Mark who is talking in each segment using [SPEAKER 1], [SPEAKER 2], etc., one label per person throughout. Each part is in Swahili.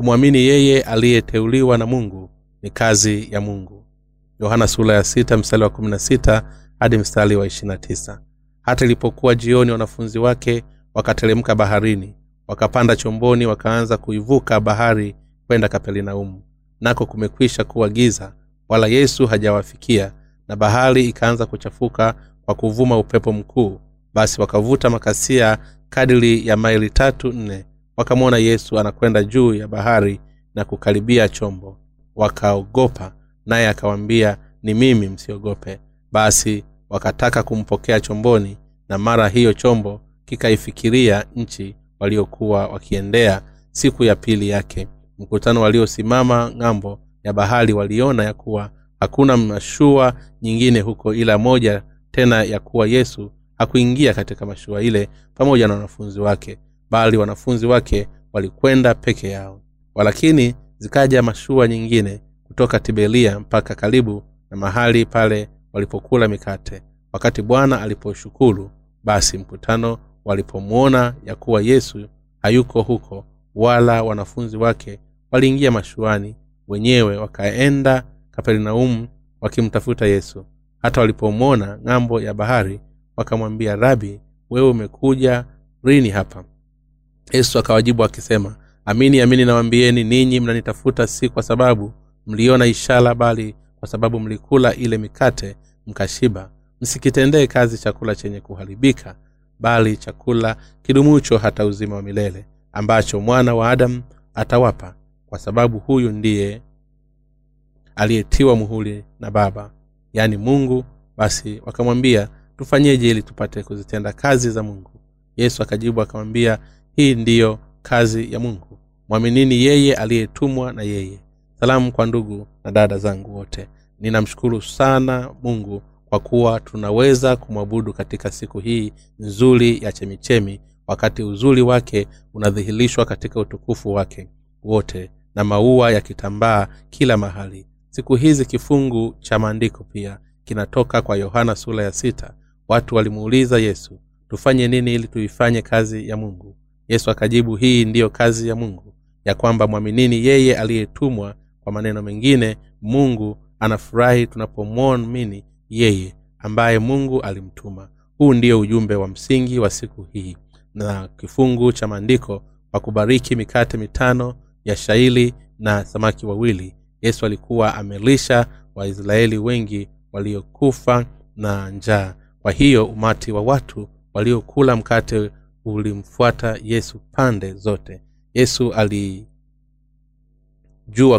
[SPEAKER 1] kumwamini yeye aliyeteuliwa na mungu ni kazi ya mungu. Yohana sula ya sita mstari wa sita hadi mstari wa ishirina hata ilipokuwa jioni wanafunzi wake wakateremka baharini wakapanda chomboni wakaanza kuivuka bahari kwenda kapernaumu. Nako kumekwisha kuwa giza wala yesu hajawafikia na bahari ikaanza kuchafuka kwa kuvuma upepo mkuu. Basi wakavuta makasia kadiri ya maili tatu nne wakamwona yesu anakwenda juu ya bahari na kukaribia chombo. Wakaogopa naye akawaambia ni mimi msiogope. Basi wakataka kumpokea chomboni na mara hiyo chombo kikaifikiria nchi waliokuwa wakiendea siku ya pili yake. Mkutano waliosimama ng'ambo ya bahari waliona ya kuwa hakuna mashua nyingine huko ila moja tena ya kuwa yesu hakuingia katika mashua ile pamoja na wanafunzi wake bali wanafunzi wake walikwenda peke yao. Walakini zikaja mashua nyingine kutoka tiberia mpaka karibu na mahali pale walipokula mikate. Wakati bwana aliposhukuru basi mkutano walipomwona ya kuwa yesu hayuko huko wala wanafunzi wake waliingia mashuani wenyewe wakaenda kapernaumu wakimtafuta yesu. Hata walipomwona ng'ambo ya bahari wakamwambia rabi wewe umekuja rini hapa yesu akawajibu akisema amini amini nawambieni ninyi mnanitafuta si kwa sababu mliona ishara bali kwa sababu mlikula ile mikate mkashiba. Msikitendee kazi chakula chenye kuharibika bali chakula kidumucho hata uzima wa milele ambacho mwana wa adamu atawapa. Kwa sababu huyu ndiye aliyetiwa muhuli na baba. Yaani mungu basi wakamwambia tufanyeje ili tupate kuzitenda kazi za mungu? Yesu akajibu akamwambia hii ndiyo kazi ya mungu. Mwaminini yeye aliyetumwa na yeye. Salamu kwa ndugu na dada zangu wote. Ninamshukuru sana mungu kwa kuwa tunaweza kumwabudu katika siku hii nzuri ya chemichemi wakati uzuri wake unadhihirishwa katika utukufu wake wote na maua ya kitambaa kila mahali. Siku hizi kifungu cha maandiko pia kinatoka kwa yohana sura ya sita. Watu walimuuliza yesu tufanye nini ili tuifanye kazi ya mungu yesu akajibu hii ndiyo kazi ya mungu ya kwamba mwaminini yeye aliyetumwa kwa maneno mengine mungu anafurahi tunapomwamini yeye ambaye mungu alimtuma. Huu ndio ujumbe wa msingi wa siku hii. Na kifungu cha maandiko kwa kubariki mikate mitano ya shaili na samaki wawili yesu alikuwa amelisha waisraeli wengi waliokufa na njaa. Kwa hiyo umati wa watu waliokula mkate ulimfuata yesu pande zote. Yesu alijua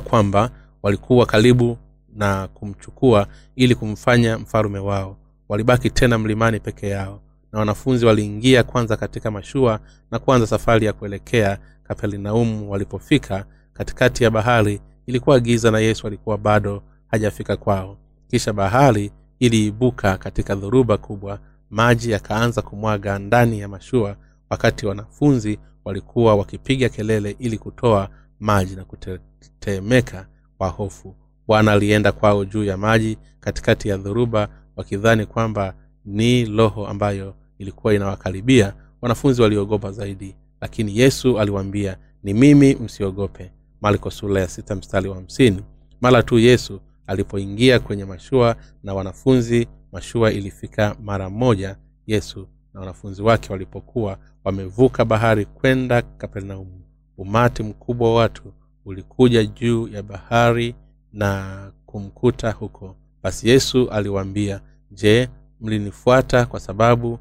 [SPEAKER 1] kwamba walikuwa karibu na kumchukua ili kumfanya mfalume wao. Walibaki tena mlimani peke yao. Na wanafunzi waliingia kwanza katika mashua na kuanza safari ya kuelekea kapernaumu. Walipofika katikati ya bahari ilikuwa giza na yesu alikuwa bado hajafika kwao. Kisha bahari iliibuka katika dhoruba kubwa. Maji yakaanza kumwaga ndani ya mashua wakati wanafunzi walikuwa wakipiga kelele ili kutoa maji na kutetemeka kwa hofu. Bwana alienda kwao juu ya maji katikati ya dhoruba wakidhani kwamba ni roho ambayo ilikuwa inawakaribia wanafunzi waliogopa zaidi. Lakini yesu aliwaambia ni mimi msiogope. Marko sura ya sita mstari wa hamsini. Mara tu yesu alipoingia kwenye mashua na wanafunzi mashua ilifika mara moja yesu na wanafunzi wake walipokuwa wamevuka bahari kwenda kapernaumu umati mkubwa wa watu ulikuja juu ya bahari na kumkuta huko. Basi yesu aliwaambia je mlinifuata kwa sababu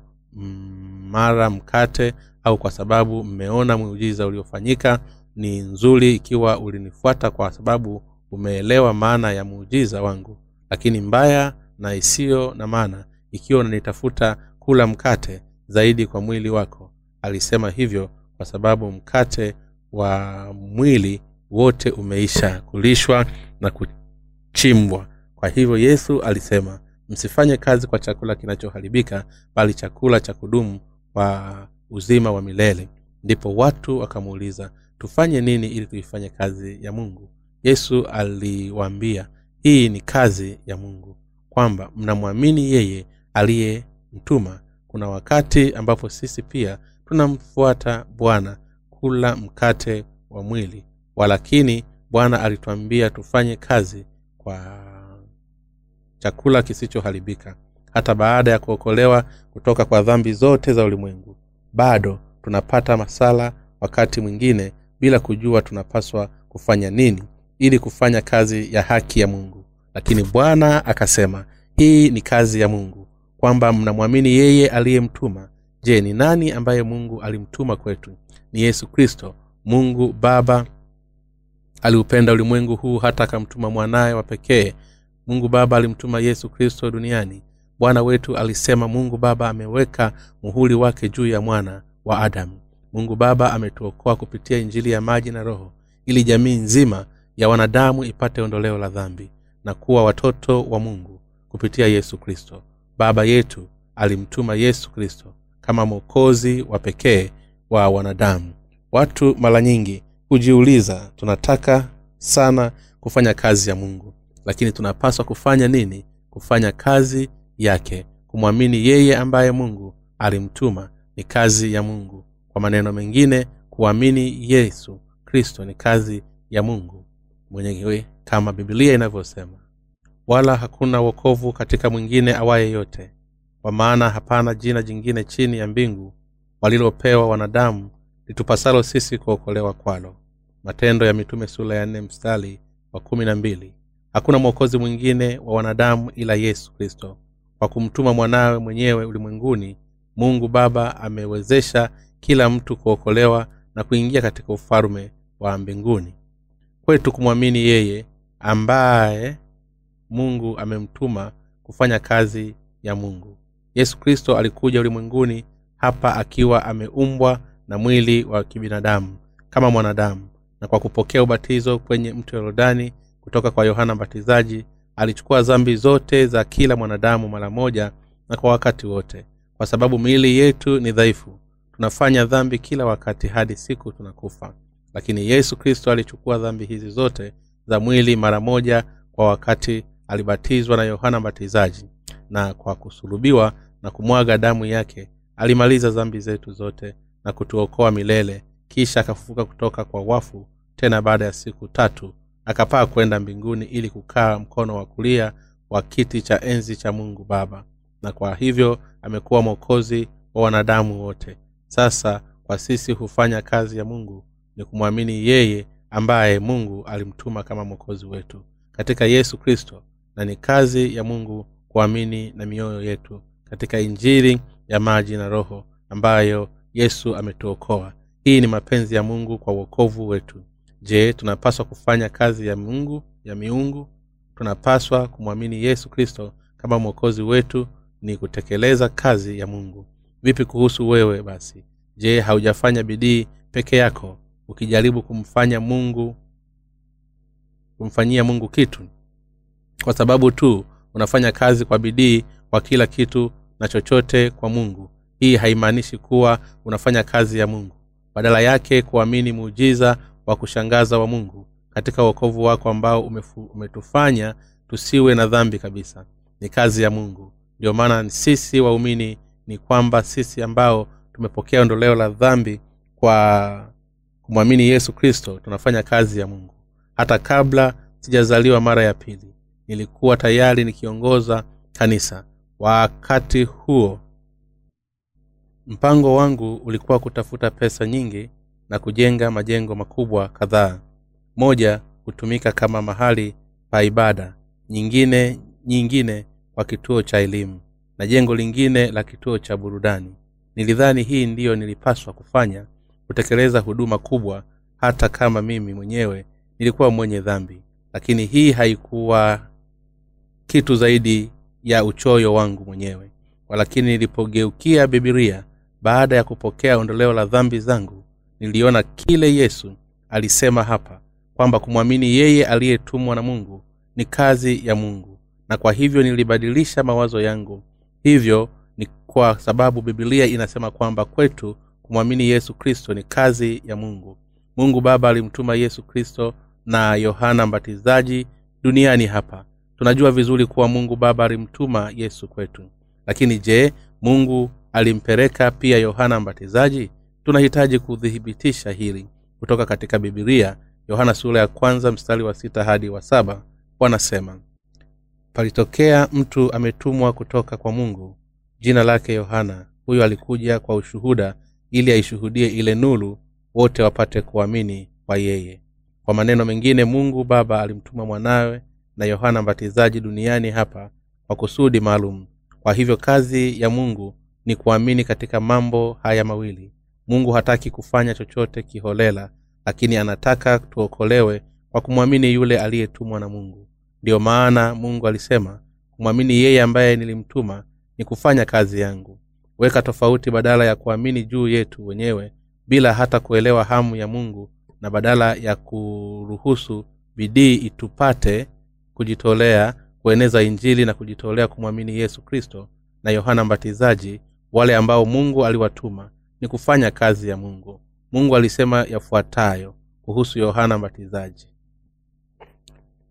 [SPEAKER 1] mara mkate au kwa sababu mmeona muujiza uliofanyika? Ni nzuri ikiwa ulinifuata kwa sababu umeelewa maana ya muujiza wangu. Lakini mbaya na isiyo na maana ikiwa unanitafuta kula mkate zaidi kwa mwili wako. Alisema hivyo kwa sababu mkate wa mwili wote umeisha kulishwa na kuchimbwa. Kwa hivyo yesu alisema msifanye kazi kwa chakula kinachoharibika bali chakula cha kudumu kwa uzima wa milele. Ndipo watu wakamuuliza tufanye nini ili tuifanye kazi ya mungu? Yesu aliwaambia hii ni kazi ya mungu kwamba mnamwamini yeye aliyemtuma kuna wakati ambapo sisi pia tunamfuata bwana kula mkate wa mwili. Walakini bwana alituambia tufanye kazi kwa chakula kisichoharibika. Hata baada ya kuokolewa kutoka kwa dhambi zote za ulimwengu bado tunapata masala wakati mwingine bila kujua tunapaswa kufanya nini ili kufanya kazi ya haki ya mungu. Lakini bwana akasema hii ni kazi ya mungu kwamba mnamwamini yeye aliyemtuma. Je ni nani ambaye mungu alimtuma kwetu? Ni yesu kristo mungu baba aliupenda ulimwengu huu hata akamtuma mwanaye wa pekee. Mungu baba alimtuma yesu kristo duniani. Bwana wetu alisema mungu baba ameweka muhuli wake juu ya mwana wa adamu. Mungu baba ametuokoa kupitia injili ya maji na roho ili jamii nzima ya wanadamu ipate ondoleo la dhambi na kuwa watoto wa mungu kupitia yesu kristo baba yetu alimtuma yesu kristo kama mwokozi wa pekee wa wanadamu. Watu mara nyingi hujiuliza tunataka sana kufanya kazi ya mungu lakini tunapaswa kufanya nini? Kufanya kazi yake kumwamini yeye ambaye mungu alimtuma ni kazi ya mungu. Kwa maneno mengine kuamini yesu kristo ni kazi ya mungu. Mwenyewe kama bibilia inavyosema wala hakuna wokovu katika mwingine awaye yote. Kwa maana hapana jina jingine chini ya mbingu walilopewa wanadamu litupasalo sisi kuokolewa kwalo. Matendo ya mitume sula ya nne mstari wa kumi na mbili. Hakuna mwokozi mwingine wa wanadamu ila yesu kristo. Kwa kumtuma mwanawe mwenyewe ulimwenguni mungu baba amewezesha kila mtu kuokolewa na kuingia katika ufalume wa mbinguni. Kwetu kumwamini yeye ambaye mungu amemtuma kufanya kazi ya mungu. Yesu kristo alikuja ulimwenguni hapa akiwa ameumbwa na mwili wa kibinadamu kama mwanadamu na kwa kupokea ubatizo kwenye mto yorodani kutoka kwa yohana mbatizaji alichukua dhambi zote za kila mwanadamu mara moja na kwa wakati wote. Kwa sababu miili yetu ni dhaifu tunafanya dhambi kila wakati hadi siku tunakufa. Lakini yesu kristo alichukua dhambi hizi zote za mwili mara moja kwa wakati alibatizwa na yohana mbatizaji na kwa kusulubiwa na kumwaga damu yake alimaliza dhambi zetu zote na kutuokoa milele. Kisha akafufuka kutoka kwa wafu tena baada ya siku tatu akapaa kwenda mbinguni ili kukaa mkono wa kulia wa kiti cha enzi cha mungu baba. Na kwa hivyo amekuwa mwokozi wa wanadamu wote. Sasa kwa sisi hufanya kazi ya mungu ni kumwamini yeye ambaye mungu alimtuma kama mwokozi wetu. Katika yesu kristo na ni kazi ya mungu kuamini na mioyo yetu katika injili ya maji na roho ambayo yesu ametuokoa. Hii ni mapenzi ya mungu kwa uokovu wetu. Je tunapaswa kufanya kazi ya mungu ya miungu? Tunapaswa kumwamini yesu kristo kama mwokozi wetu ni kutekeleza kazi ya mungu. Vipi kuhusu wewe basi? Je haujafanya bidii peke yako ukijaribu kumfanya mungu kumfanyia mungu kitu kwa sababu tu unafanya kazi kwa bidii kwa kila kitu na chochote kwa mungu. Hii haimaanishi kuwa unafanya kazi ya mungu. Badala yake kuamini muujiza wa kushangaza wa mungu katika uokovu wako ambao umefu, umetufanya tusiwe na dhambi kabisa. Ni kazi ya mungu. Ndio maana sisi waumini ni kwamba sisi ambao tumepokea ondoleo la dhambi kwa kumwamini yesu kristo tunafanya kazi ya mungu. Hata kabla sijazaliwa mara ya pili nilikuwa tayari nikiongoza kanisa. Wakati huo mpango wangu ulikuwa kutafuta pesa nyingi na kujenga majengo makubwa kadhaa. Moja hutumika kama mahali pa ibada nyingine nyingine kwa kituo cha elimu na jengo lingine la kituo cha burudani. Nilidhani hii ndiyo nilipaswa kufanya kutekeleza huduma kubwa hata kama mimi mwenyewe nilikuwa mwenye dhambi. Lakini hii haikuwa kitu zaidi ya uchoyo wangu mwenyewe. Walakini nilipogeukia bibilia baada ya kupokea ondoleo la dhambi zangu niliona kile yesu alisema hapa kwamba kumwamini yeye aliyetumwa na mungu ni kazi ya mungu na kwa hivyo nilibadilisha mawazo yangu. Hivyo ni kwa sababu bibilia inasema kwamba kwetu kumwamini yesu kristo ni kazi ya mungu. Mungu baba alimtuma yesu kristo na yohana mbatizaji duniani hapa tunajua vizuri kuwa mungu baba alimtuma yesu kwetu. Lakini je mungu alimpeleka pia yohana mbatizaji? Tunahitaji kuthibitisha hili kutoka katika bibilia yohana sura ya kwanza mstari wa sita hadi wa saba. Wanasema palitokea mtu ametumwa kutoka kwa mungu. Jina lake yohana. Huyo alikuja kwa ushuhuda ili aishuhudie ile nulu wote wapate kuamini kwa yeye. Kwa maneno mengine mungu baba alimtuma mwanawe na yohana mbatizaji duniani hapa kwa kusudi maalum. Kwa hivyo kazi ya mungu ni kuamini katika mambo haya mawili. Mungu hataki kufanya chochote kiholela lakini anataka tuokolewe kwa kumwamini yule aliyetumwa na mungu. Ndiyo maana mungu alisema kumwamini yeye ambaye nilimtuma ni kufanya kazi yangu. Weka tofauti badala ya kuamini juu yetu wenyewe bila hata kuelewa hamu ya mungu na badala ya kuruhusu bidii itupate kujitolea kueneza injili na kujitolea kumwamini yesu kristo na yohana mbatizaji wale ambao mungu aliwatuma ni kufanya kazi ya mungu. Mungu alisema yafuatayo kuhusu yohana mbatizaji.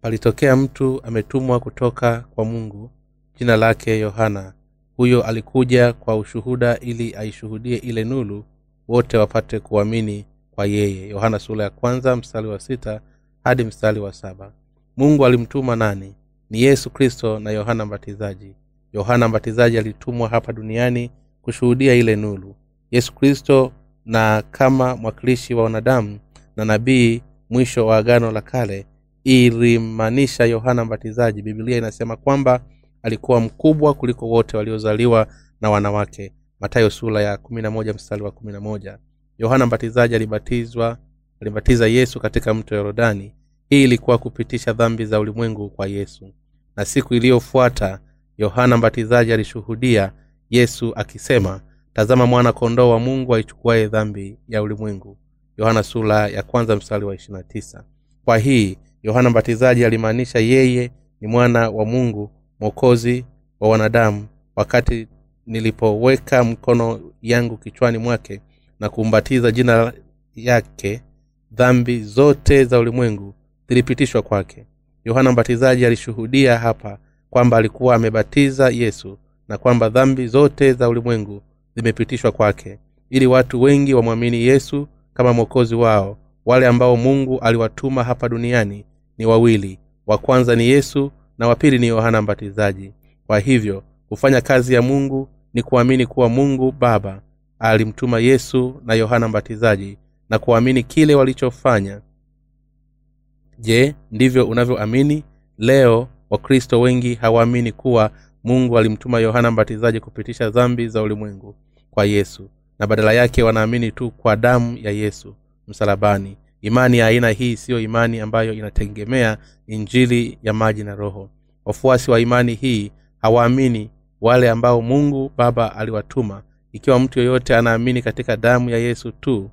[SPEAKER 1] Palitokea mtu ametumwa kutoka kwa mungu jina lake yohana. Huyo alikuja kwa ushuhuda ili aishuhudie ile nulu wote wapate kuamini kwa yeye. Yohana sura ya kwanza mstari wa sita hadi mstari wa saba mungu alimtuma nani? Ni yesu kristo na yohana mbatizaji. Yohana mbatizaji alitumwa hapa duniani kushuhudia ile nulu yesu kristo na kama mwakilishi wa wanadamu na nabii mwisho wa agano la kale ilimaanisha yohana mbatizaji. Bibilia inasema kwamba alikuwa mkubwa kuliko wote waliozaliwa na wanawake. Matayo sura ya mstari wa yohana mbatizaji alibatizwa alibatiza yesu katika mto yorodani hii ilikuwa kupitisha dhambi za ulimwengu kwa yesu. Na siku iliyofuata yohana mbatizaji alishuhudia yesu akisema tazama mwana kondoo wa mungu aichukuaye dhambi ya ulimwengu. Yohana sula ya kwanza mstari wa ishirina kwa hii yohana mbatizaji alimaanisha yeye ni mwana wa mungu mwokozi wa wanadamu wakati nilipoweka mkono yangu kichwani mwake na kumbatiza jina yake dhambi zote za ulimwengu zilipitishwa kwake. Yohana mbatizaji alishuhudia hapa kwamba alikuwa amebatiza yesu na kwamba dhambi zote za ulimwengu zimepitishwa kwake ili watu wengi wamwamini yesu kama mwokozi wao. Wale ambao mungu aliwatuma hapa duniani ni wawili wa kwanza ni yesu na wa pili ni yohana mbatizaji. Kwa hivyo kufanya kazi ya mungu ni kuamini kuwa mungu baba alimtuma yesu na yohana mbatizaji na kuamini kile walichofanya je ndivyo unavyoamini? Leo wakristo wengi hawaamini kuwa mungu alimtuma yohana mbatizaji kupitisha dhambi za ulimwengu kwa yesu na badala yake wanaamini tu kwa damu ya yesu msalabani. Imani ya aina hii siyo imani ambayo inategemea injili ya maji na roho. Wafuasi wa imani hii hawaamini wale ambao mungu baba aliwatuma. Ikiwa mtu yoyote anaamini katika damu ya yesu tu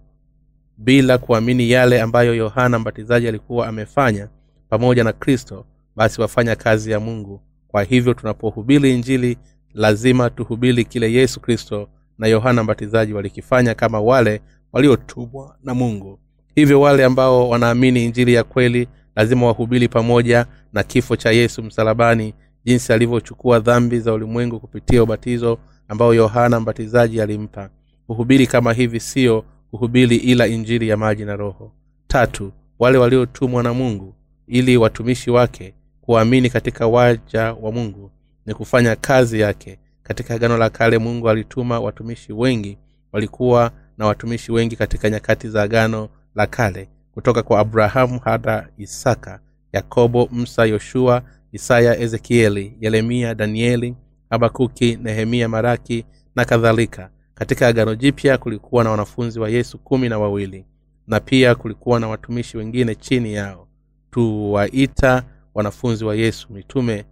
[SPEAKER 1] bila kuamini yale ambayo yohana mbatizaji alikuwa amefanya pamoja na kristo basi wafanya kazi ya mungu. Kwa hivyo tunapohubiri injili lazima tuhubiri kile yesu kristo na yohana mbatizaji walikifanya kama wale waliotumwa na mungu. Hivyo wale ambao wanaamini injili ya kweli lazima wahubiri pamoja na kifo cha yesu msalabani jinsi alivyochukua dhambi za ulimwengu kupitia ubatizo ambao yohana mbatizaji alimpa. Kuhubiri kama hivi siyo kuhubiri ila injili ya maji na roho. Tatu wale waliotumwa na mungu ili watumishi wake kuamini katika waja wa mungu ni kufanya kazi yake. Katika agano la kale mungu alituma watumishi wengi walikuwa na watumishi wengi katika nyakati za agano la kale kutoka kwa abrahamu hada isaka yakobo msa yoshua isaya ezekieli yeremia danieli habakuki nehemia maraki na kadhalika katika agano jipya kulikuwa na wanafunzi wa yesu kumi na wawili na pia kulikuwa na watumishi wengine chini yao. Tuwaita wanafunzi wa yesu mitume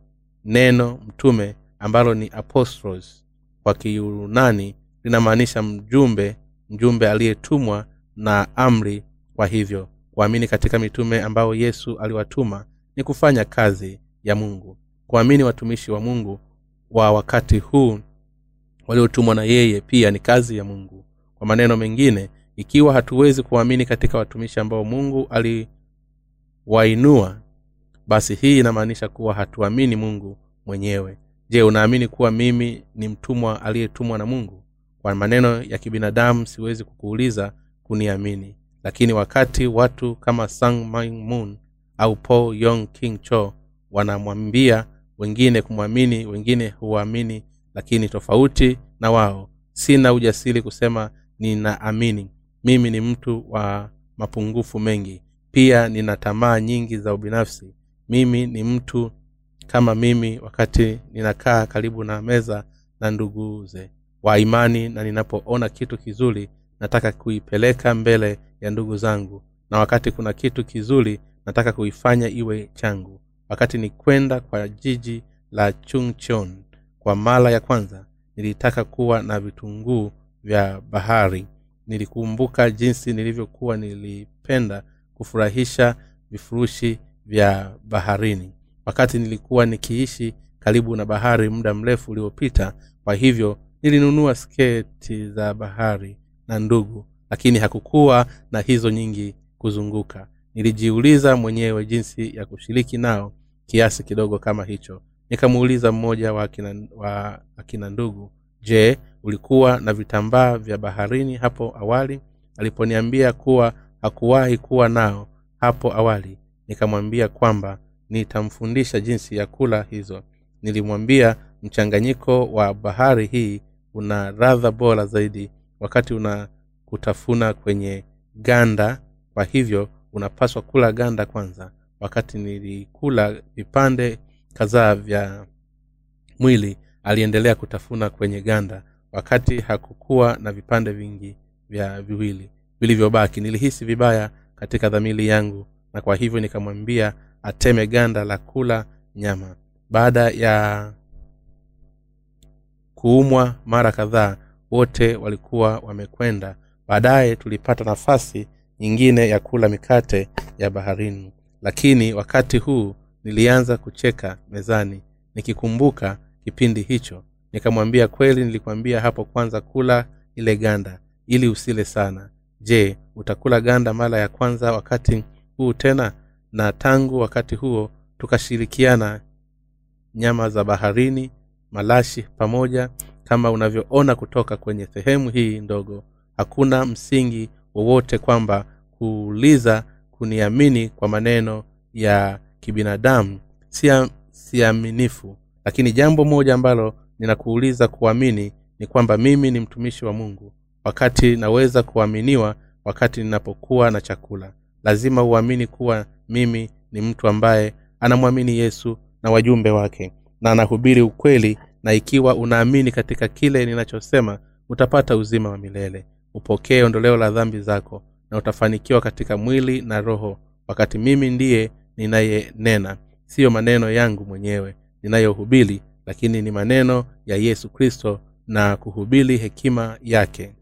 [SPEAKER 1] neno mtume ambalo ni apostles kwa kiyunani linamaanisha mjumbe mjumbe aliyetumwa na amri. Kwa hivyo kuamini katika mitume ambao yesu aliwatuma ni kufanya kazi ya mungu. Kuamini watumishi wa mungu wa wakati huu waliotumwa na yeye pia ni kazi ya mungu. Kwa maneno mengine ikiwa hatuwezi kuamini katika watumishi ambao mungu aliwainua basi hii inamaanisha kuwa hatuamini mungu mwenyewe. Je unaamini kuwa mimi ni mtumwa aliyetumwa na mungu? Kwa maneno ya kibinadamu siwezi kukuuliza kuniamini. Lakini wakati watu kama sang moon au po yong king cho wanamwambia wengine kumwamini wengine huwaamini lakini tofauti na wao. Sina ujasiri kusema ninaamini. Mimi ni mtu wa mapungufu mengi. Pia nina tamaa nyingi za ubinafsi. Mimi ni mtu kama mimi wakati ninakaa karibu na meza na nduguze wa imani na ninapoona kitu kizuri nataka kuipeleka mbele ya ndugu zangu. Na wakati kuna kitu kizuri nataka kuifanya iwe changu. Wakati ni kwenda kwa jiji la chungchon kwa mara ya kwanza nilitaka kuwa na vitunguu vya bahari. Nilikumbuka jinsi nilivyokuwa nilipenda kufurahisha vifurushi vya baharini. Wakati nilikuwa nikiishi karibu na bahari muda mrefu uliopita kwa hivyo nilinunua sketi za bahari na ndugu lakini hakukuwa na hizo nyingi kuzunguka. Nilijiuliza mwenyewe jinsi ya kushiriki nao kiasi kidogo kama hicho nikamuuliza mmoja wa akina, wa akina ndugu je ulikuwa na vitambaa vya baharini hapo awali? Aliponiambia kuwa hakuwahi kuwa nao hapo awali nikamwambia kwamba nitamfundisha jinsi ya kula hizo. Nilimwambia mchanganyiko wa bahari hii una radha bora zaidi wakati una kutafuna kwenye ganda. Kwa hivyo unapaswa kula ganda kwanza. Wakati nilikula vipande kadhaa vya mwili aliendelea kutafuna kwenye ganda wakati hakukuwa na vipande vingi vya viwili vilivyobaki. Nilihisi vibaya katika dhamili yangu na kwa hivyo nikamwambia ateme ganda la kula nyama. Baada ya kuumwa mara kadhaa wote walikuwa wamekwenda. Baadaye tulipata nafasi nyingine ya kula mikate ya baharini. Lakini wakati huu nilianza kucheka mezani nikikumbuka kipindi hicho. Nikamwambia kweli nilikwambia hapo kwanza kula ile ganda ili usile sana. Je utakula ganda mara ya kwanza wakati huu tena? Na tangu wakati huo tukashirikiana nyama za baharini malashi pamoja kama unavyoona kutoka kwenye sehemu hii ndogo. Hakuna msingi wowote kwamba kuuliza kuniamini kwa maneno ya kibinadamu. Siaminifu. Lakini jambo moja ambalo ninakuuliza kuamini ni kwamba mimi ni mtumishi wa mungu. Wakati naweza kuaminiwa wakati ninapokuwa na chakula. Lazima uamini kuwa mimi ni mtu ambaye anamwamini yesu na wajumbe wake. Na anahubiri ukweli na ikiwa unaamini katika kile ninachosema utapata uzima wa milele. Upokee ondoleo la dhambi zako na utafanikiwa katika mwili na roho. Wakati mimi ndiye ninayenena. Siyo maneno yangu mwenyewe ninayohubiri lakini ni maneno ya yesu kristo na kuhubiri hekima yake.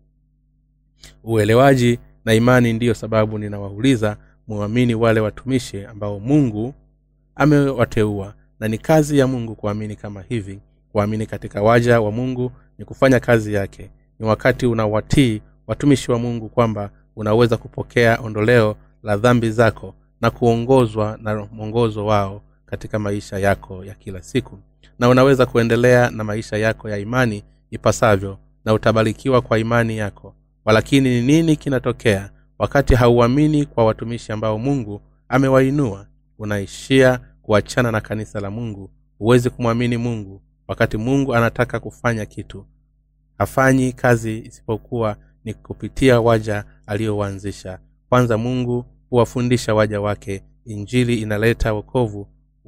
[SPEAKER 1] Uelewaji na imani ndiyo sababu ninawauliza muamini wale watumishi ambao mungu amewateua na ni kazi ya mungu kuamini kama hivi. Kuamini katika waja wa mungu ni kufanya kazi yake. Ni wakati unawatii watumishi wa mungu kwamba unaweza kupokea ondoleo la dhambi zako na kuongozwa na mwongozo wao katika maisha yako ya kila siku. Na unaweza kuendelea na maisha yako ya imani ipasavyo na utabarikiwa kwa imani yako. Walakini ni nini kinatokea wakati hauamini kwa watumishi ambao mungu amewainua? Unaishia kuachana na kanisa la mungu. Huwezi kumwamini mungu wakati mungu anataka kufanya kitu. Hafanyi kazi isipokuwa ni kupitia waja aliyowaanzisha kwanza mungu huwafundisha waja wake injili inaleta wokovu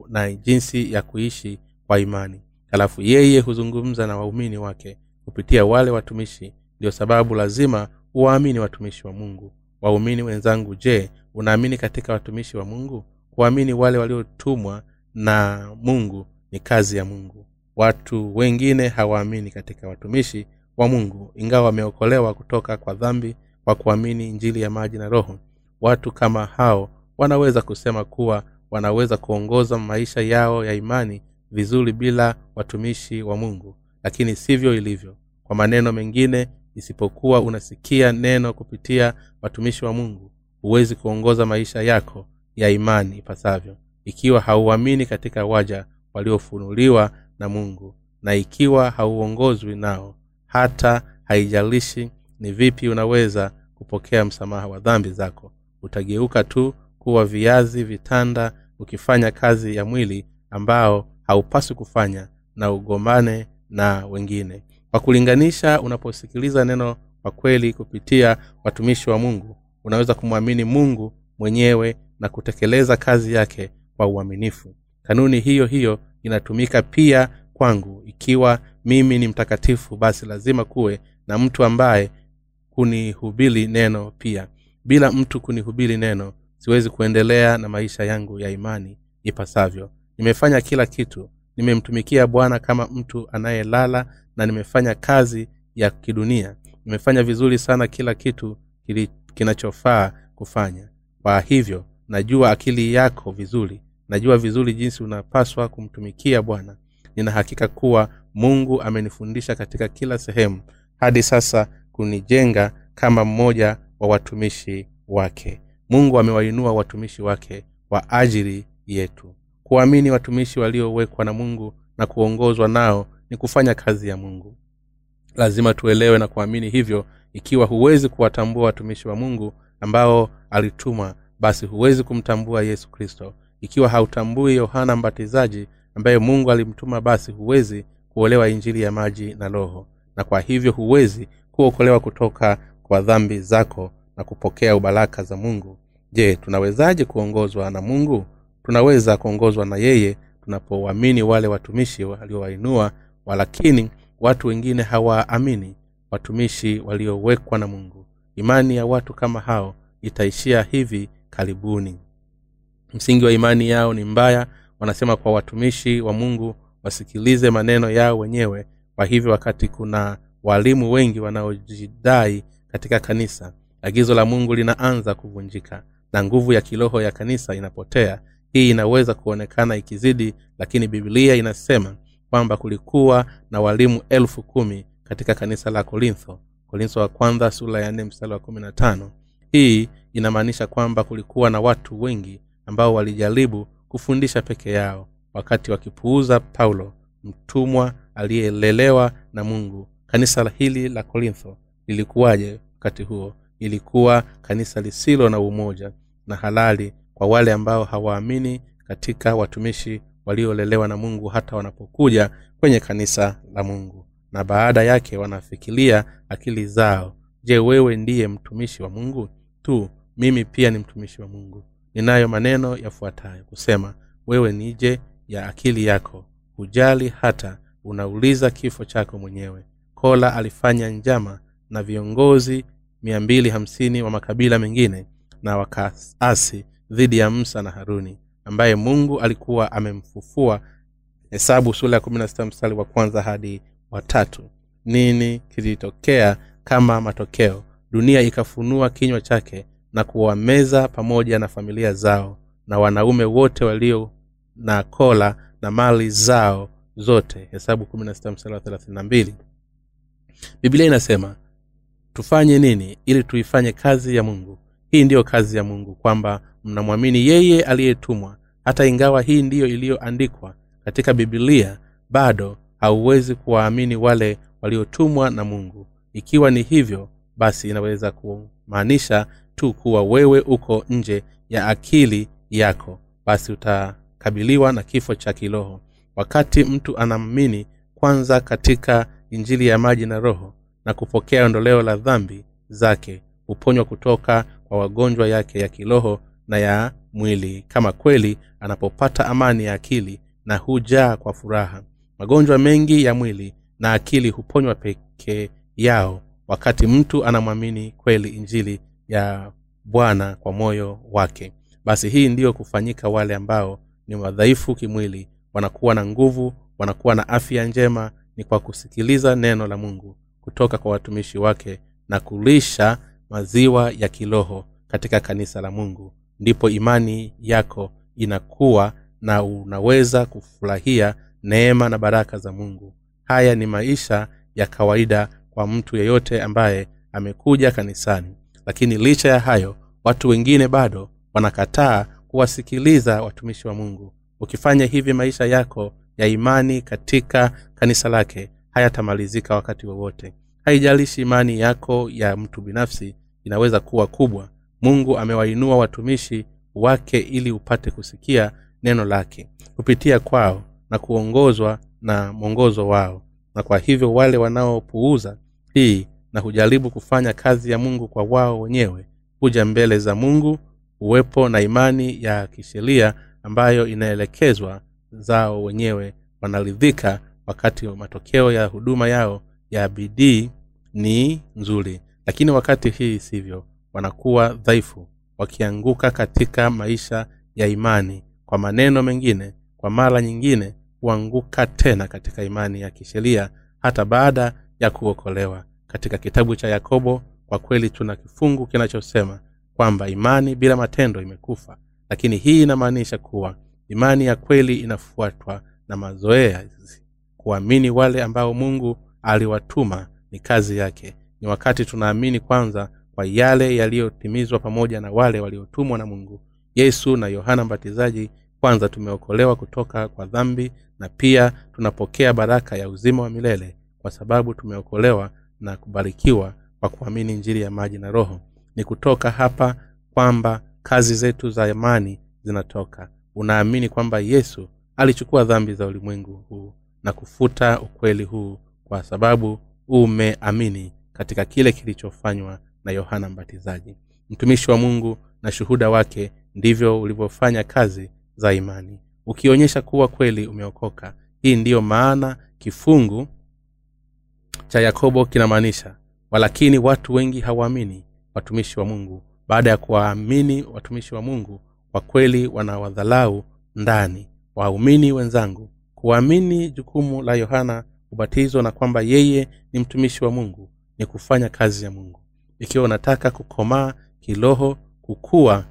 [SPEAKER 1] na jinsi ya kuishi kwa imani. Halafu yeye huzungumza na waumini wake kupitia wale watumishi. Ndio sababu lazima uwaamini watumishi wa mungu. Waumini wenzangu je unaamini katika watumishi wa mungu? Kuamini wale waliotumwa na mungu ni kazi ya mungu. Watu wengine hawaamini katika watumishi wa mungu ingawa wameokolewa kutoka kwa dhambi kwa kuamini injili ya maji na roho watu kama hao wanaweza kusema kuwa wanaweza kuongoza maisha yao ya imani vizuri bila watumishi wa mungu. Lakini sivyo ilivyo. Kwa maneno mengine isipokuwa unasikia neno kupitia watumishi wa mungu huwezi kuongoza maisha yako ya imani ipasavyo. Ikiwa hauamini katika waja waliofunuliwa na mungu na ikiwa hauongozwi nao hata haijalishi ni vipi unaweza kupokea msamaha wa dhambi zako utageuka tu kuwa viazi vitanda ukifanya kazi ya mwili ambao haupaswi kufanya na ugombane na wengine. Kwa kulinganisha unaposikiliza neno kwa kweli kupitia watumishi wa mungu unaweza kumwamini mungu mwenyewe na kutekeleza kazi yake kwa uaminifu. Kanuni hiyo hiyo inatumika pia kwangu. Ikiwa mimi ni mtakatifu basi lazima kuwe na mtu ambaye kunihubiri neno pia bila mtu kunihubiri neno siwezi kuendelea na maisha yangu ya imani ipasavyo. Nimefanya kila kitu. Nimemtumikia bwana kama mtu anayelala na nimefanya kazi ya kidunia. Nimefanya vizuri sana kila kitu kinachofaa kufanya. Kwa hivyo najua akili yako vizuri. Najua vizuri jinsi unapaswa kumtumikia bwana. Nina hakika kuwa mungu amenifundisha katika kila sehemu. Hadi sasa kunijenga kama mmoja wa watumishi wake. Mungu amewainua watumishi wake kwa ajili yetu. Kuamini watumishi waliowekwa na mungu na kuongozwa nao ni kufanya kazi ya mungu. Lazima tuelewe na kuamini hivyo ikiwa huwezi kuwatambua watumishi wa mungu ambao alituma basi huwezi kumtambua yesu kristo. Ikiwa hautambui yohana mbatizaji ambaye mungu alimtuma basi huwezi kuolewa injili ya maji na roho. Na kwa hivyo huwezi kuokolewa kutoka kwa dhambi zako na kupokea ubaraka za mungu. Je tunawezaje kuongozwa na mungu? Tunaweza kuongozwa na yeye tunapowamini wale watumishi waliowainua walakini watu wengine hawaamini watumishi waliowekwa na mungu. Imani ya watu kama hao itaishia hivi karibuni. Msingi wa imani yao ni mbaya. Wanasema kwa watumishi wa mungu wasikilize maneno yao wenyewe. Kwa hivyo wakati kuna walimu wengi wanaojidai katika kanisa. Agizo la mungu linaanza kuvunjika na nguvu ya kiroho ya kanisa inapotea. Hii inaweza kuonekana ikizidi lakini bibilia inasema kwamba kulikuwa na walimu elfu kumi katika kanisa la korintho. Korintho wa kwanza sura ya nne mstari wa kumi na tano. Hii inamaanisha kwamba kulikuwa na watu wengi ambao walijaribu kufundisha peke yao wakati wakipuuza paulo mtumwa aliyelelewa na mungu. Kanisa hili la korintho lilikuwaje wakati huo? Ilikuwa kanisa lisilo na umoja na halali kwa wale ambao hawaamini katika watumishi waliolelewa na mungu hata wanapokuja kwenye kanisa la mungu. Na baada yake wanafikiria akili zao. Je wewe ndiye mtumishi wa mungu? Tu mimi pia ni mtumishi wa mungu. Ninayo maneno yafuatayo kusema wewe nije ya akili yako? Hujali hata unauliza kifo chako mwenyewe. Kola alifanya njama na viongozi mia mbili hamsini wa makabila mengine na wakaasi dhidi ya musa na haruni ambaye mungu alikuwa amemfufua hesabu sura ya kumi na sita mstari wa kwanza hadi watatu nini kilitokea kama matokeo? Dunia ikafunua kinywa chake na kuwameza pamoja na familia zao na wanaume wote walio na kola na mali zao zote hesabu kumi na sita mstari wa thelathini na mbili. Biblia inasema tufanye nini ili tuifanye kazi ya mungu? Hii ndiyo kazi ya mungu kwamba mnamwamini yeye aliyetumwa. Hata ingawa hii ndiyo iliyoandikwa katika bibilia bado hauwezi kuwaamini wale waliotumwa na mungu. Ikiwa ni hivyo basi inaweza kumaanisha tu kuwa wewe uko nje ya akili yako. Basi utakabiliwa na kifo cha kiroho. Wakati mtu anaamini kwanza katika injili ya maji na roho na kupokea ondoleo la dhambi zake huponywa kutoka kwa wagonjwa yake ya kiroho na ya mwili kama kweli anapopata amani ya akili na hujaa kwa furaha. Magonjwa mengi ya mwili na akili huponywa peke yao wakati mtu anamwamini kweli injili ya bwana kwa moyo wake. Basi hii ndiyo kufanyika wale ambao ni wadhaifu kimwili wanakuwa na nguvu wanakuwa na afya njema ni kwa kusikiliza neno la mungu kutoka kwa watumishi wake na kulisha maziwa ya kiroho katika kanisa la mungu. Ndipo imani yako inakuwa na unaweza kufurahia neema na baraka za mungu. Haya ni maisha ya kawaida kwa mtu yeyote ambaye amekuja kanisani. Lakini licha ya hayo watu wengine bado wanakataa kuwasikiliza watumishi wa mungu. Ukifanya hivi maisha yako ya imani katika kanisa lake hayatamalizika wakati wowote. Haijalishi imani yako ya mtu binafsi inaweza kuwa kubwa mungu amewainua watumishi wake ili upate kusikia neno lake kupitia kwao na kuongozwa na mwongozo wao. Na kwa hivyo wale wanaopuuza hii na hujaribu kufanya kazi ya mungu kwa wao wenyewe huja mbele za mungu uwepo na imani ya kisheria ambayo inaelekezwa zao wenyewe wanaridhika wakati matokeo ya huduma yao ya bidii ni nzuri. Lakini wakati hii sivyo wanakuwa dhaifu wakianguka katika maisha ya imani. Kwa maneno mengine kwa mara nyingine huanguka tena katika imani ya kisheria hata baada ya kuokolewa. Katika kitabu cha yakobo kwa kweli tuna kifungu kinachosema kwamba imani bila matendo imekufa. Lakini hii inamaanisha kuwa imani ya kweli inafuatwa na mazoezi kuamini wale ambao mungu aliwatuma ni kazi yake. Ni wakati tunaamini kwanza kwa yale yaliyotimizwa pamoja na wale waliotumwa na mungu yesu na yohana mbatizaji. Kwanza tumeokolewa kutoka kwa dhambi na pia tunapokea baraka ya uzima wa milele kwa sababu tumeokolewa na kubarikiwa kwa kuamini njiri ya maji na roho. Ni kutoka hapa kwamba kazi zetu za imani zinatoka. Unaamini kwamba yesu alichukua dhambi za ulimwengu huu na kufuta ukweli huu kwa sababu umeamini katika kile kilichofanywa na yohana mbatizaji. Mtumishi wa mungu na shuhuda wake ndivyo ulivyofanya kazi za imani. Ukionyesha kuwa kweli umeokoka hii ndiyo maana kifungu cha yakobo kinamaanisha walakini watu wengi hawaamini watumishi wa mungu. Baada ya kuwaamini watumishi wa mungu kwa kweli wanawadhalau ndani. Waumini wenzangu kuamini jukumu la yohana ubatizo na kwamba yeye ni mtumishi wa mungu ni kufanya kazi ya mungu. Ikiwa unataka kukomaa kiroho kukua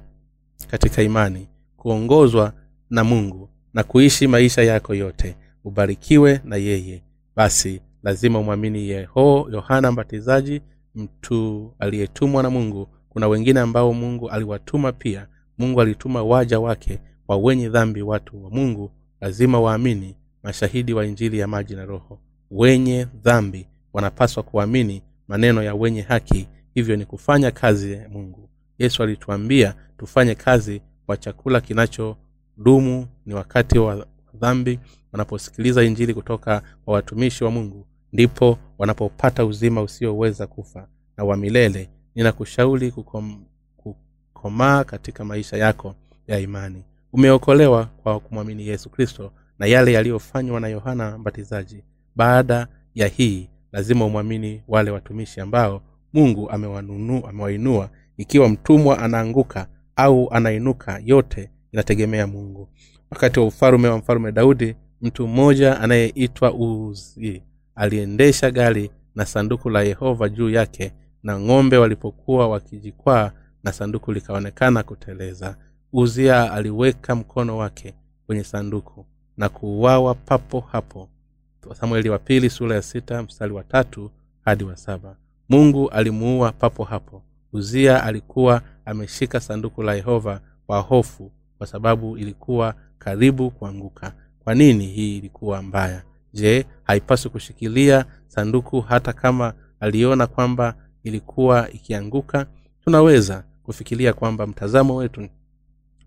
[SPEAKER 1] katika imani kuongozwa na mungu na kuishi maisha yako yote ubarikiwe na yeye. Basi lazima umwamini yeho yohana mbatizaji mtu aliyetumwa na mungu. Kuna wengine ambao mungu aliwatuma pia. Mungu alituma waja wake wa wenye dhambi watu wa mungu. Lazima waamini mashahidi wa injili ya maji na roho. Wenye dhambi wanapaswa kuamini maneno ya wenye haki hivyo ni kufanya kazi ya mungu. Yesu alituambia tufanye kazi kwa chakula kinachodumu ni wakati wa dhambi. Wanaposikiliza injili kutoka kwa watumishi wa mungu ndipo wanapopata uzima usioweza kufa. Na wa milele ninakushauri kukom, kukomaa katika maisha yako ya imani. Umeokolewa kwa kumwamini yesu kristo na yale yaliyofanywa na yohana mbatizaji. Baada ya hii lazima umwamini wale watumishi ambao mungu amewainua. Ikiwa mtumwa anaanguka au anainuka yote inategemea mungu. Wakati wa ufalume wa mfalume daudi mtu mmoja anayeitwa uzi aliendesha gari na sanduku la yehova juu yake na ng'ombe walipokuwa wakijikwaa na sanduku likaonekana kuteleza. Uzia aliweka mkono wake kwenye sanduku na kuuawa papo hapo. Samueli wa pili sura ya sita mstari wa tatu hadi wa saba. Mungu alimuua papo hapo. Uzia alikuwa ameshika sanduku la yehova kwa hofu kwa sababu ilikuwa karibu kuanguka. Kwa nini hii ilikuwa mbaya? Je haipaswi kushikilia sanduku hata kama aliona kwamba ilikuwa ikianguka? Tunaweza kufikiria kwamba mtazamo wetu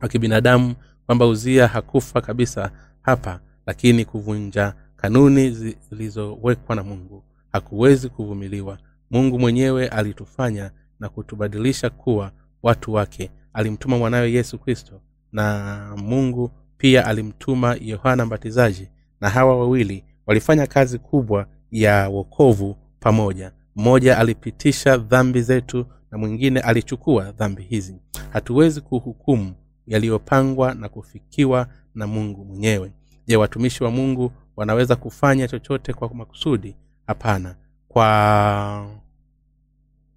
[SPEAKER 1] wa kibinadamu kwamba uzia hakufa kabisa hapa lakini kuvunja kanuni zilizowekwa na mungu. Hakuwezi kuvumiliwa. Mungu mwenyewe alitufanya na kutubadilisha kuwa watu wake. Alimtuma mwanawe yesu kristo na mungu pia alimtuma yohana mbatizaji na hawa wawili walifanya kazi kubwa ya wokovu pamoja. Mmoja alipitisha dhambi zetu na mwingine alichukua dhambi hizi. Hatuwezi kuhukumu yaliyopangwa na kufikiwa na mungu mwenyewe. Je watumishi wa mungu wanaweza kufanya chochote kwa makusudi? Hapana. Kwa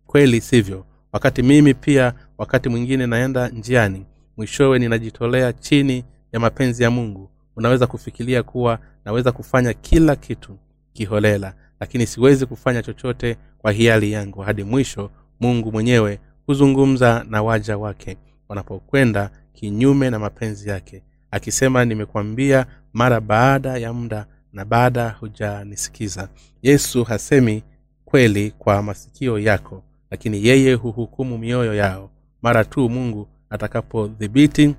[SPEAKER 1] kweli sivyo. Wakati mimi pia wakati mwingine naenda njiani mwishowe ninajitolea chini ya mapenzi ya mungu. Unaweza kufikiria kuwa naweza kufanya kila kitu kiholela lakini siwezi kufanya chochote kwa hiari yangu. Hadi mwisho mungu mwenyewe huzungumza na waja wake. Wanapokwenda kinyume na mapenzi yake akisema nimekwambia mara baada ya muda na baada hujanisikiza. Yesu hasemi kweli kwa masikio yako lakini yeye huhukumu mioyo yao. Mara tu mungu atakapodhibiti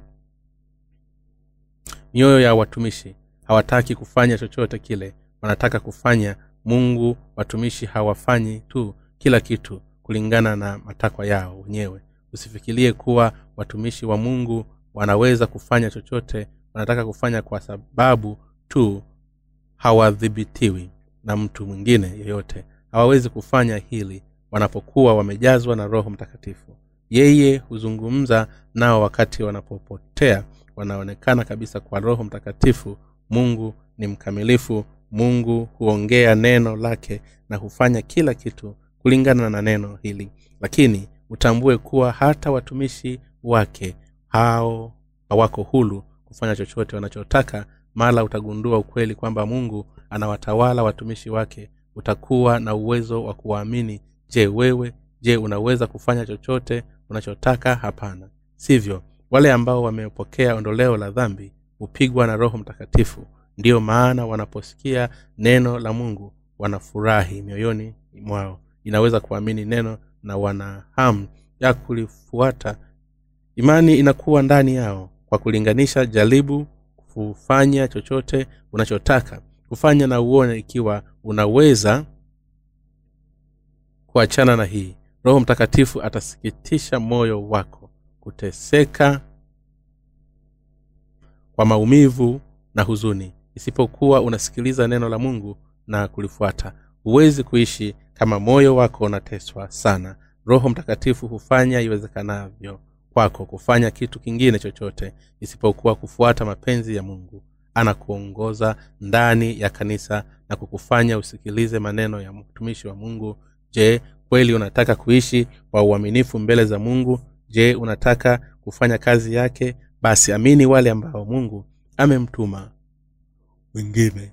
[SPEAKER 1] mioyo ya watumishi hawataki kufanya chochote kile. Wanataka kufanya mungu watumishi hawafanyi tu kila kitu kulingana na matakwa yao wenyewe. Usifikirie kuwa watumishi wa mungu wanaweza kufanya chochote wanataka kufanya kwa sababu tu hawadhibitiwi na mtu mwingine yeyote. Hawawezi kufanya hili wanapokuwa wamejazwa na roho mtakatifu. Yeye huzungumza nao wakati wanapopotea. Wanaonekana kabisa kwa roho mtakatifu. Mungu ni mkamilifu. Mungu huongea neno lake na hufanya kila kitu kulingana na neno hili. Lakini utambue kuwa hata watumishi wake hao hawako hulu kufanya chochote wanachotaka mala utagundua ukweli kwamba mungu anawatawala watumishi wake. Utakuwa na uwezo wa kuwaamini. Je wewe? Je unaweza kufanya chochote unachotaka? Hapana. Sivyo wale ambao wamepokea ondoleo la dhambi hupigwa na roho mtakatifu. Ndiyo maana wanaposikia neno la mungu wanafurahi mioyoni mwao. Inaweza kuamini neno na wana hamu ya kulifuata imani inakuwa ndani yao kwa kulinganisha jaribu kufanya chochote unachotaka kufanya na uone ikiwa unaweza kuachana na hii. Roho mtakatifu atasikitisha moyo wako kuteseka kwa maumivu na huzuni. Isipokuwa unasikiliza neno la mungu na kulifuata. Huwezi kuishi kama moyo wako unateswa sana. Roho mtakatifu hufanya iwezekanavyo kwako kufanya kitu kingine chochote isipokuwa kufuata mapenzi ya mungu. Anakuongoza ndani ya kanisa na kukufanya usikilize maneno ya mtumishi wa mungu. Je kweli unataka kuishi kwa uaminifu mbele za mungu? Je unataka kufanya kazi yake? Basi amini wale ambao mungu amemtuma. Wengine.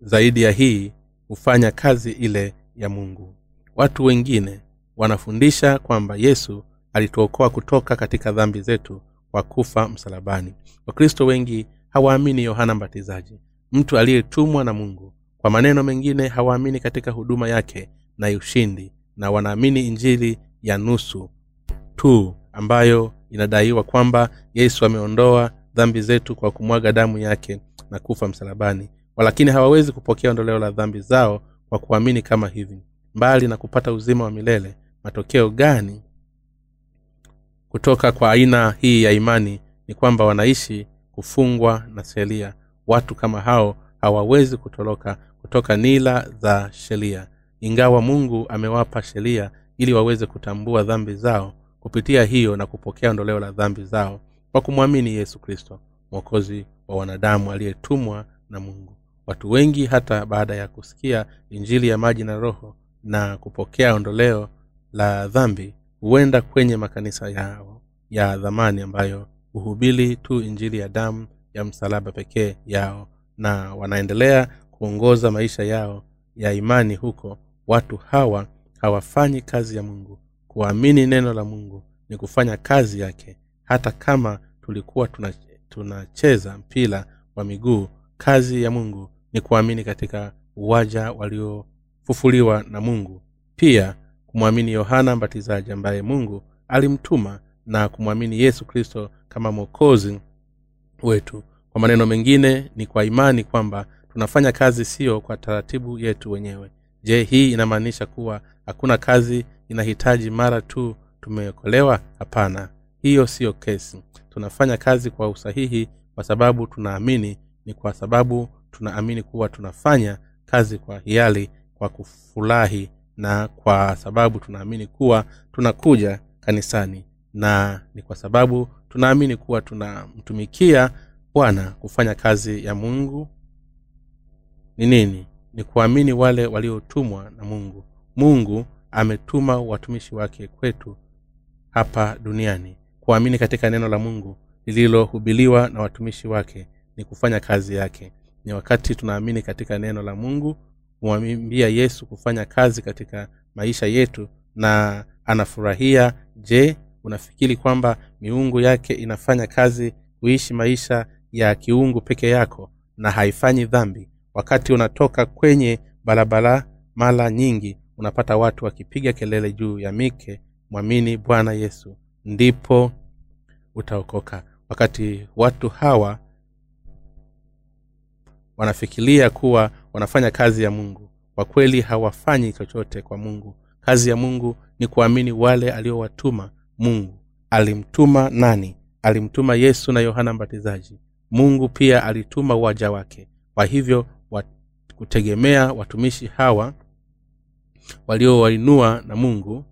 [SPEAKER 1] Zaidi ya hii hufanya kazi ile ya mungu. Watu wengine wanafundisha kwamba yesu alituokoa kutoka katika dhambi zetu kwa kufa msalabani. Wakristo wengi hawaamini yohana mbatizaji mtu aliyetumwa na mungu. Kwa maneno mengine hawaamini katika huduma yake na ushindi na wanaamini injili ya nusu tu ambayo inadaiwa kwamba yesu ameondoa dhambi zetu kwa kumwaga damu yake na kufa msalabani. Walakini hawawezi kupokea ondoleo la dhambi zao kwa kuamini kama hivi. Mbali na kupata uzima wa milele matokeo gani kutoka kwa aina hii ya imani ni kwamba wanaishi kufungwa na sheria. Watu kama hao hawawezi kutoroka kutoka nila za sheria. Ingawa mungu amewapa sheria ili waweze kutambua dhambi zao kupitia hiyo na kupokea ondoleo la dhambi zao kwa kumwamini yesu kristo mwokozi wa wanadamu aliyetumwa na mungu. Watu wengi hata baada ya kusikia injili ya maji na roho na kupokea ondoleo la dhambi huenda kwenye makanisa yao ya dhamani ambayo huhubili tu injili ya damu ya msalaba pekee yao na wanaendelea kuongoza maisha yao ya imani huko. Watu hawa hawafanyi kazi ya mungu. Kuamini neno la mungu ni kufanya kazi yake. Hata kama tulikuwa tunacheza tuna mpira wa miguu kazi ya mungu ni kuamini katika uwaja waliofufuliwa na mungu. Pia kumwamini yohana mbatizaji ambaye mungu alimtuma na kumwamini yesu kristo kama mwokozi wetu. Kwa maneno mengine ni kwa imani kwamba tunafanya kazi siyo kwa taratibu yetu wenyewe. Je hii inamaanisha kuwa hakuna kazi inahitaji mara tu tumeokolewa? Hapana hiyo siyo kesi. Tunafanya kazi kwa usahihi kwa sababu tunaamini ni kwa sababu tunaamini kuwa tunafanya kazi kwa hiari kwa kufurahi na kwa sababu tunaamini kuwa tunakuja kanisani na ni kwa sababu tunaamini kuwa tunamtumikia bwana kufanya kazi ya mungu. Ni nini? Ni kuamini wale waliotumwa na mungu. Mungu ametuma watumishi wake kwetu hapa duniani. Kuamini katika neno la mungu lililohubiliwa na watumishi wake ni kufanya kazi yake. Ni wakati tunaamini katika neno la mungu kumwambia yesu kufanya kazi katika maisha yetu na anafurahia je unafikiri kwamba miungu yake inafanya kazi kuishi maisha ya kiungu peke yako na haifanyi dhambi? Wakati unatoka kwenye barabara mara nyingi unapata watu wakipiga kelele juu ya mike mwamini bwana yesu ndipo utaokoka. Wakati watu hawa wanafikiria kuwa wanafanya kazi ya mungu. Kwa kweli hawafanyi chochote kwa mungu. Kazi ya mungu ni kuamini wale aliowatuma mungu. Alimtuma nani? Alimtuma yesu na yohana mbatizaji. Mungu pia alituma waja wake. Kwa hivyo wat, kutegemea watumishi hawa waliowainua na mungu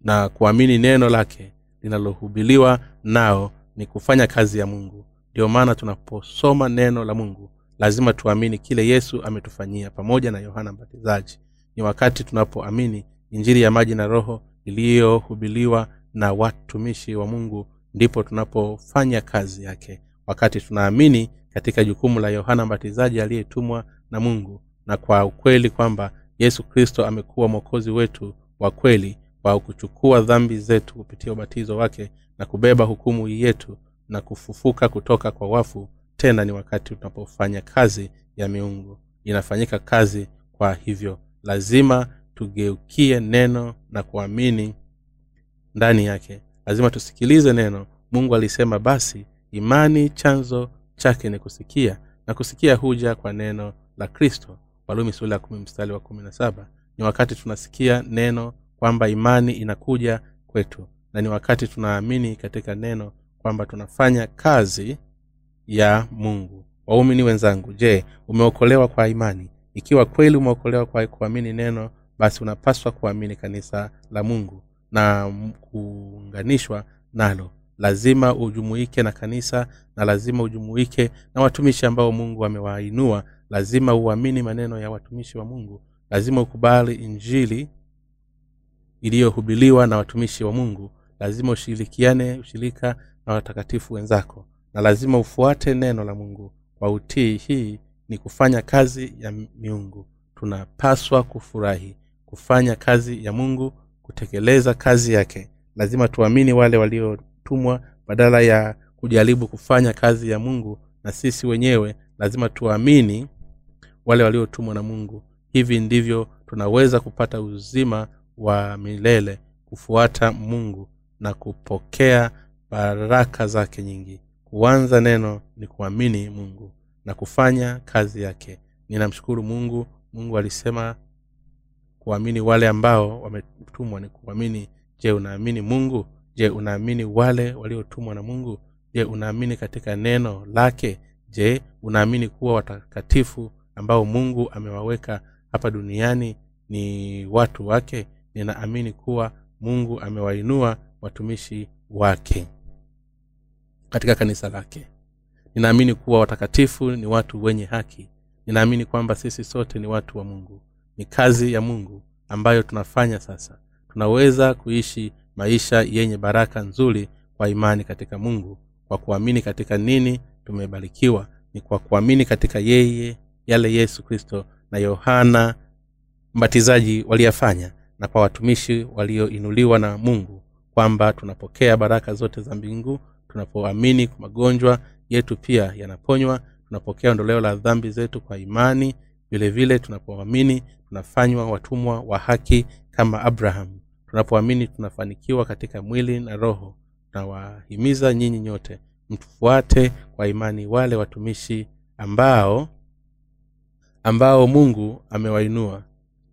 [SPEAKER 1] na kuamini neno lake linalohubiliwa nao ni kufanya kazi ya mungu ndio maana tunaposoma neno la mungu lazima tuamini kile yesu ametufanyia pamoja na yohana mbatizaji. Ni wakati tunapoamini injiri ya maji na roho iliyohubiliwa na watumishi wa mungu ndipo tunapofanya kazi yake. Wakati tunaamini katika jukumu la yohana mbatizaji aliyetumwa na mungu na kwa ukweli kwamba yesu kristo amekuwa mwokozi wetu wa kweli kwa kuchukua dhambi zetu kupitia ubatizo wake na kubeba hukumu yetu na kufufuka kutoka kwa wafu tena ni wakati tunapofanya kazi ya miungu. Inafanyika kazi kwa hivyo. Lazima tugeukie neno na kuamini ndani yake. Lazima tusikilize neno. Mungu alisema basi imani chanzo chake ni kusikia. Na kusikia huja kwa neno la kristo. Walumi sula ya kumi mstari wa kumi na saba. Ni wakati tunasikia neno kwamba imani inakuja kwetu. Na ni wakati tunaamini katika neno kwamba tunafanya kazi ya mungu. Waumini wenzangu je umeokolewa kwa imani? Ikiwa kweli umeokolewa kwa kuamini neno basi unapaswa kuamini kanisa la mungu na kuunganishwa nalo. Lazima ujumuike na kanisa na lazima ujumuike na watumishi ambao mungu amewainua. Lazima uamini maneno ya watumishi wa mungu. Lazima ukubali injili iliyohubiliwa na watumishi wa mungu. Lazima ushirikiane ushirika na watakatifu wenzako. Na lazima ufuate neno la mungu. Kwa utii hii ni kufanya kazi ya miungu. Tunapaswa kufurahi kufanya kazi ya mungu kutekeleza kazi yake. Lazima tuamini wale waliotumwa badala ya kujaribu kufanya kazi ya mungu na sisi wenyewe lazima tuamini wale waliotumwa na mungu. Hivi ndivyo tunaweza kupata uzima wa milele kufuata mungu na kupokea baraka zake nyingi. Kuanza neno ni kuamini mungu na kufanya kazi yake. Ninamshukuru mungu. Mungu alisema kuamini wale ambao wametumwa ni kuamini. Je unaamini mungu? Je unaamini wale waliotumwa na mungu? Je unaamini katika neno lake? Je unaamini kuwa watakatifu ambao mungu amewaweka hapa duniani ni watu wake? Ninaamini kuwa mungu amewainua watumishi wake katika kanisa lake. Ninaamini kuwa watakatifu ni watu wenye haki. Ninaamini kwamba sisi sote ni watu wa mungu. Ni kazi ya mungu ambayo tunafanya sasa. Tunaweza kuishi maisha yenye baraka nzuri kwa imani katika mungu kwa kuamini katika nini tumebarikiwa ni kwa kuamini katika yeye yale yesu kristo na yohana mbatizaji waliyafanya na kwa watumishi walioinuliwa na mungu kwamba tunapokea baraka zote za mbingu tunapoamini magonjwa yetu pia yanaponywa tunapokea ondoleo la dhambi zetu kwa imani vile vile tunapoamini tunafanywa watumwa wa haki kama abraham. Tunapoamini tunafanikiwa katika mwili na roho tunawahimiza nyinyi nyote mtufuate kwa imani wale watumishi ambao ambao mungu amewainua.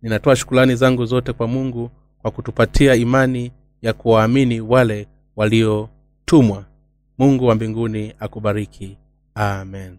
[SPEAKER 1] Ninatoa shukulani zangu zote kwa mungu kwa kutupatia imani ya kuwaamini wale waliotumwa mungu wa mbinguni akubariki. Amen